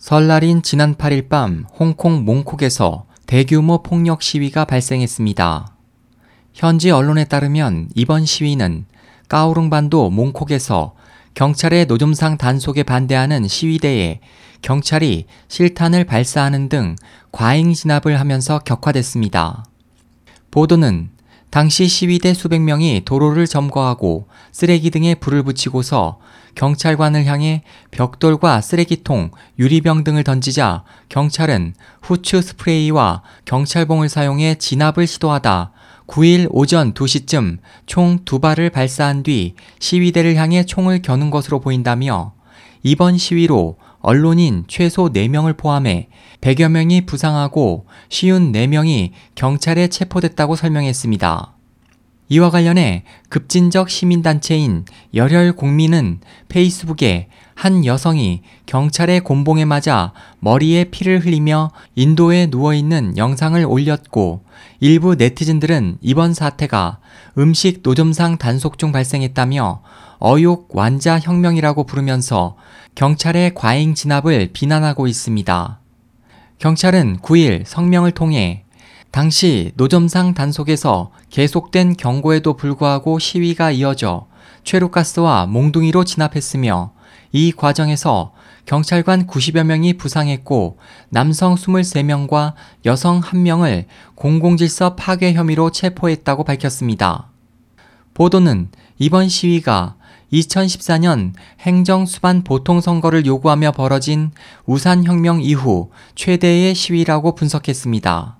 설날인 지난 8일 밤 홍콩 몽콕에서 대규모 폭력 시위가 발생했습니다. 현지 언론에 따르면 이번 시위는 까오룽반도 몽콕에서 경찰의 노점상 단속에 반대하는 시위대에 경찰이 실탄을 발사하는 등 과잉 진압을 하면서 격화됐습니다. 보도는 당시 시위대 수백 명이 도로를 점거하고 쓰레기 등에 불을 붙이고서 경찰관을 향해 벽돌과 쓰레기통, 유리병 등을 던지자 경찰은 후추 스프레이와 경찰봉을 사용해 진압을 시도하다 9일 오전 2시쯤 총 두 발을 발사한 뒤 시위대를 향해 총을 겨눈 것으로 보인다며 이번 시위로 언론인 최소 4명을 포함해 100여 명이 부상하고 쉬운 4명이 경찰에 체포됐다고 설명했습니다. 이와 관련해 급진적 시민단체인 열혈 국민은 페이스북에 한 여성이 경찰의 곤봉에 맞아 머리에 피를 흘리며 인도에 누워있는 영상을 올렸고 일부 네티즌들은 이번 사태가 음식 노점상 단속 중 발생했다며 어욕 완자 혁명이라고 부르면서 경찰의 과잉 진압을 비난하고 있습니다. 경찰은 9일 성명을 통해 당시 노점상 단속에서 계속된 경고에도 불구하고 시위가 이어져 최루가스와 몽둥이로 진압했으며 이 과정에서 경찰관 90여 명이 부상했고 남성 23명과 여성 1명을 공공질서 파괴 혐의로 체포했다고 밝혔습니다. 보도는 이번 시위가 2014년 행정 수반 보통선거를 요구하며 벌어진 우산혁명 이후 최대의 시위라고 분석했습니다.